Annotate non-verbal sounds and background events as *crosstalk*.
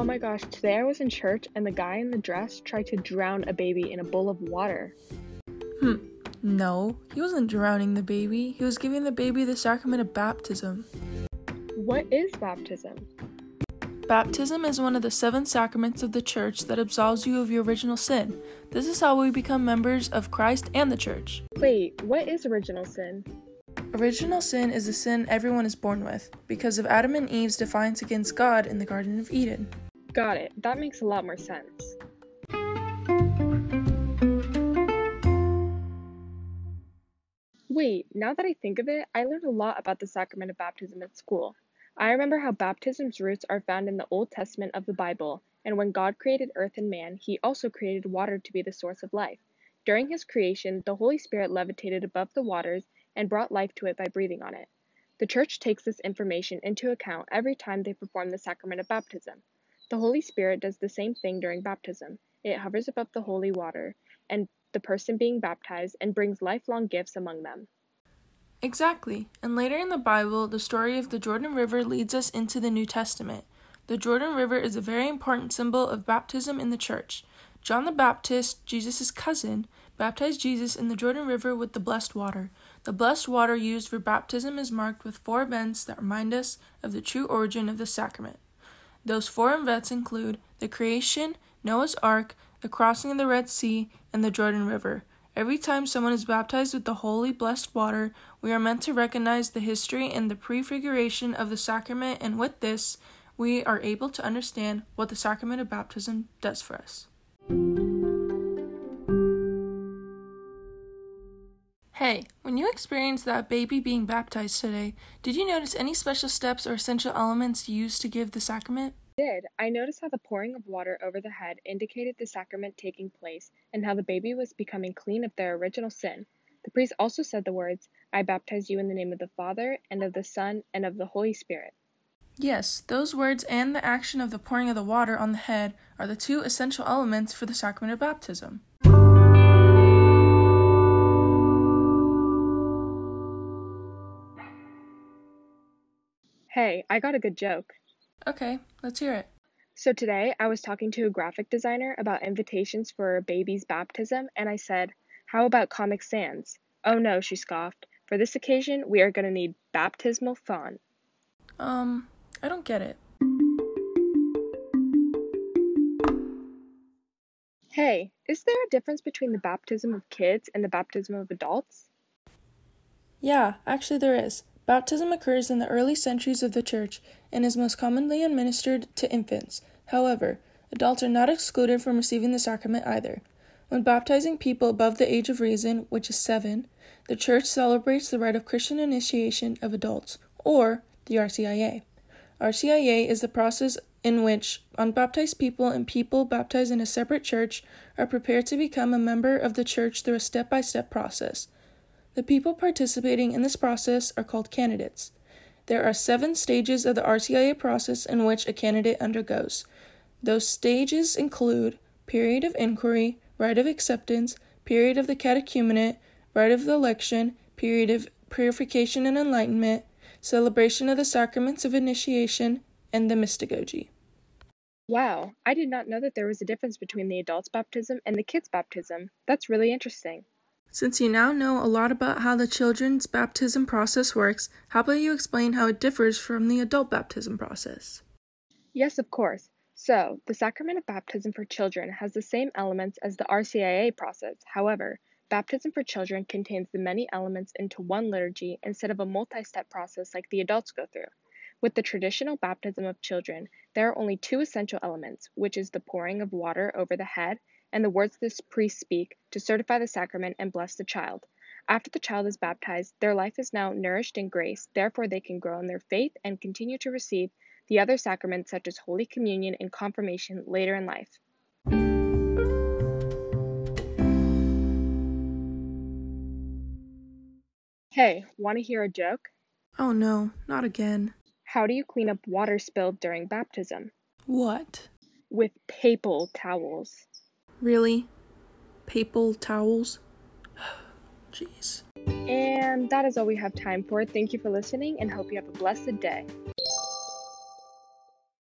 Oh my gosh, today I was in church and the guy in the dress tried to drown a baby in a bowl of water. Hmm. No, he wasn't drowning the baby. He was giving the baby the sacrament of baptism. What is baptism? Baptism is one of the seven sacraments of the church that absolves you of your original sin. This is how we become members of Christ and the church. Wait, what is original sin? Original sin is a sin everyone is born with, because of Adam and Eve's defiance against God in the Garden of Eden. Got it. That makes a lot more sense. Wait, now that I think of it, I learned a lot about the sacrament of baptism at school. I remember how baptism's roots are found in the Old Testament of the Bible, and when God created earth and man, he also created water to be the source of life. During his creation, the Holy Spirit levitated above the waters and brought life to it by breathing on it. The Church takes this information into account every time they perform the sacrament of baptism. The Holy Spirit does the same thing during baptism. It hovers above the holy water and the person being baptized and brings lifelong gifts among them. Exactly. And later in the Bible, the story of the Jordan River leads us into the New Testament. The Jordan River is a very important symbol of baptism in the church. John the Baptist, Jesus' cousin, baptized Jesus in the Jordan River with the blessed water. The blessed water used for baptism is marked with four events that remind us of the true origin of the sacrament. Those four events include the creation, Noah's Ark, the crossing of the Red Sea, and the Jordan River. Every time someone is baptized with the holy, blessed water, we are meant to recognize the history and the prefiguration of the sacrament, and with this, we are able to understand what the sacrament of baptism does for us. Hey, when you experienced that baby being baptized today, did you notice any special steps or essential elements used to give the sacrament? I did. I noticed how the pouring of water over the head indicated the sacrament taking place and how the baby was becoming clean of their original sin. The priest also said the words, I baptize you in the name of the Father, and of the Son, and of the Holy Spirit. Yes, those words and the action of the pouring of the water on the head are the two essential elements for the sacrament of baptism. Hey, I got a good joke. Okay, let's hear it. So today I was talking to a graphic designer about invitations for a baby's baptism, and I said, How about Comic Sans? Oh no, she scoffed. For this occasion, we are going to need baptismal font. Um, I don't get it. Hey, is there a difference between the baptism of kids and the baptism of adults? Yeah, actually, there is. Baptism occurs in the early centuries of the Church and is most commonly administered to infants. However, adults are not excluded from receiving the sacrament either. When baptizing people above the age of reason, which is seven, the Church celebrates the rite of Christian initiation of adults, or the RCIA. RCIA is the process in which unbaptized people and people baptized in a separate church are prepared to become a member of the church through a step by step process. The people participating in this process are called candidates. There are seven stages of the RCIA process in which a candidate undergoes. Those stages include period of inquiry, rite of acceptance, period of the catechumenate, rite of the election, period of purification and enlightenment, celebration of the sacraments of initiation, and the mystagogy. Wow, I did not know that there was a difference between the adult's baptism and the kid's baptism. That's really interesting. Since you now know a lot about how the children's baptism process works, how about you explain how it differs from the adult baptism process? Yes, of course. So, the sacrament of baptism for children has the same elements as the RCIA process. However, baptism for children contains the many elements into one liturgy instead of a multi step process like the adults go through. With the traditional baptism of children, there are only two essential elements, which is the pouring of water over the head and the words the priests speak to certify the sacrament and bless the child. After the child is baptized, their life is now nourished in grace, therefore, they can grow in their faith and continue to receive the other sacraments such as Holy Communion and Confirmation later in life. Hey, want to hear a joke? Oh no, not again. How do you clean up water spilled during baptism? What? With papal towels. Really? Papal towels? *sighs* Jeez. And that is all we have time for. Thank you for listening and hope you have a blessed day.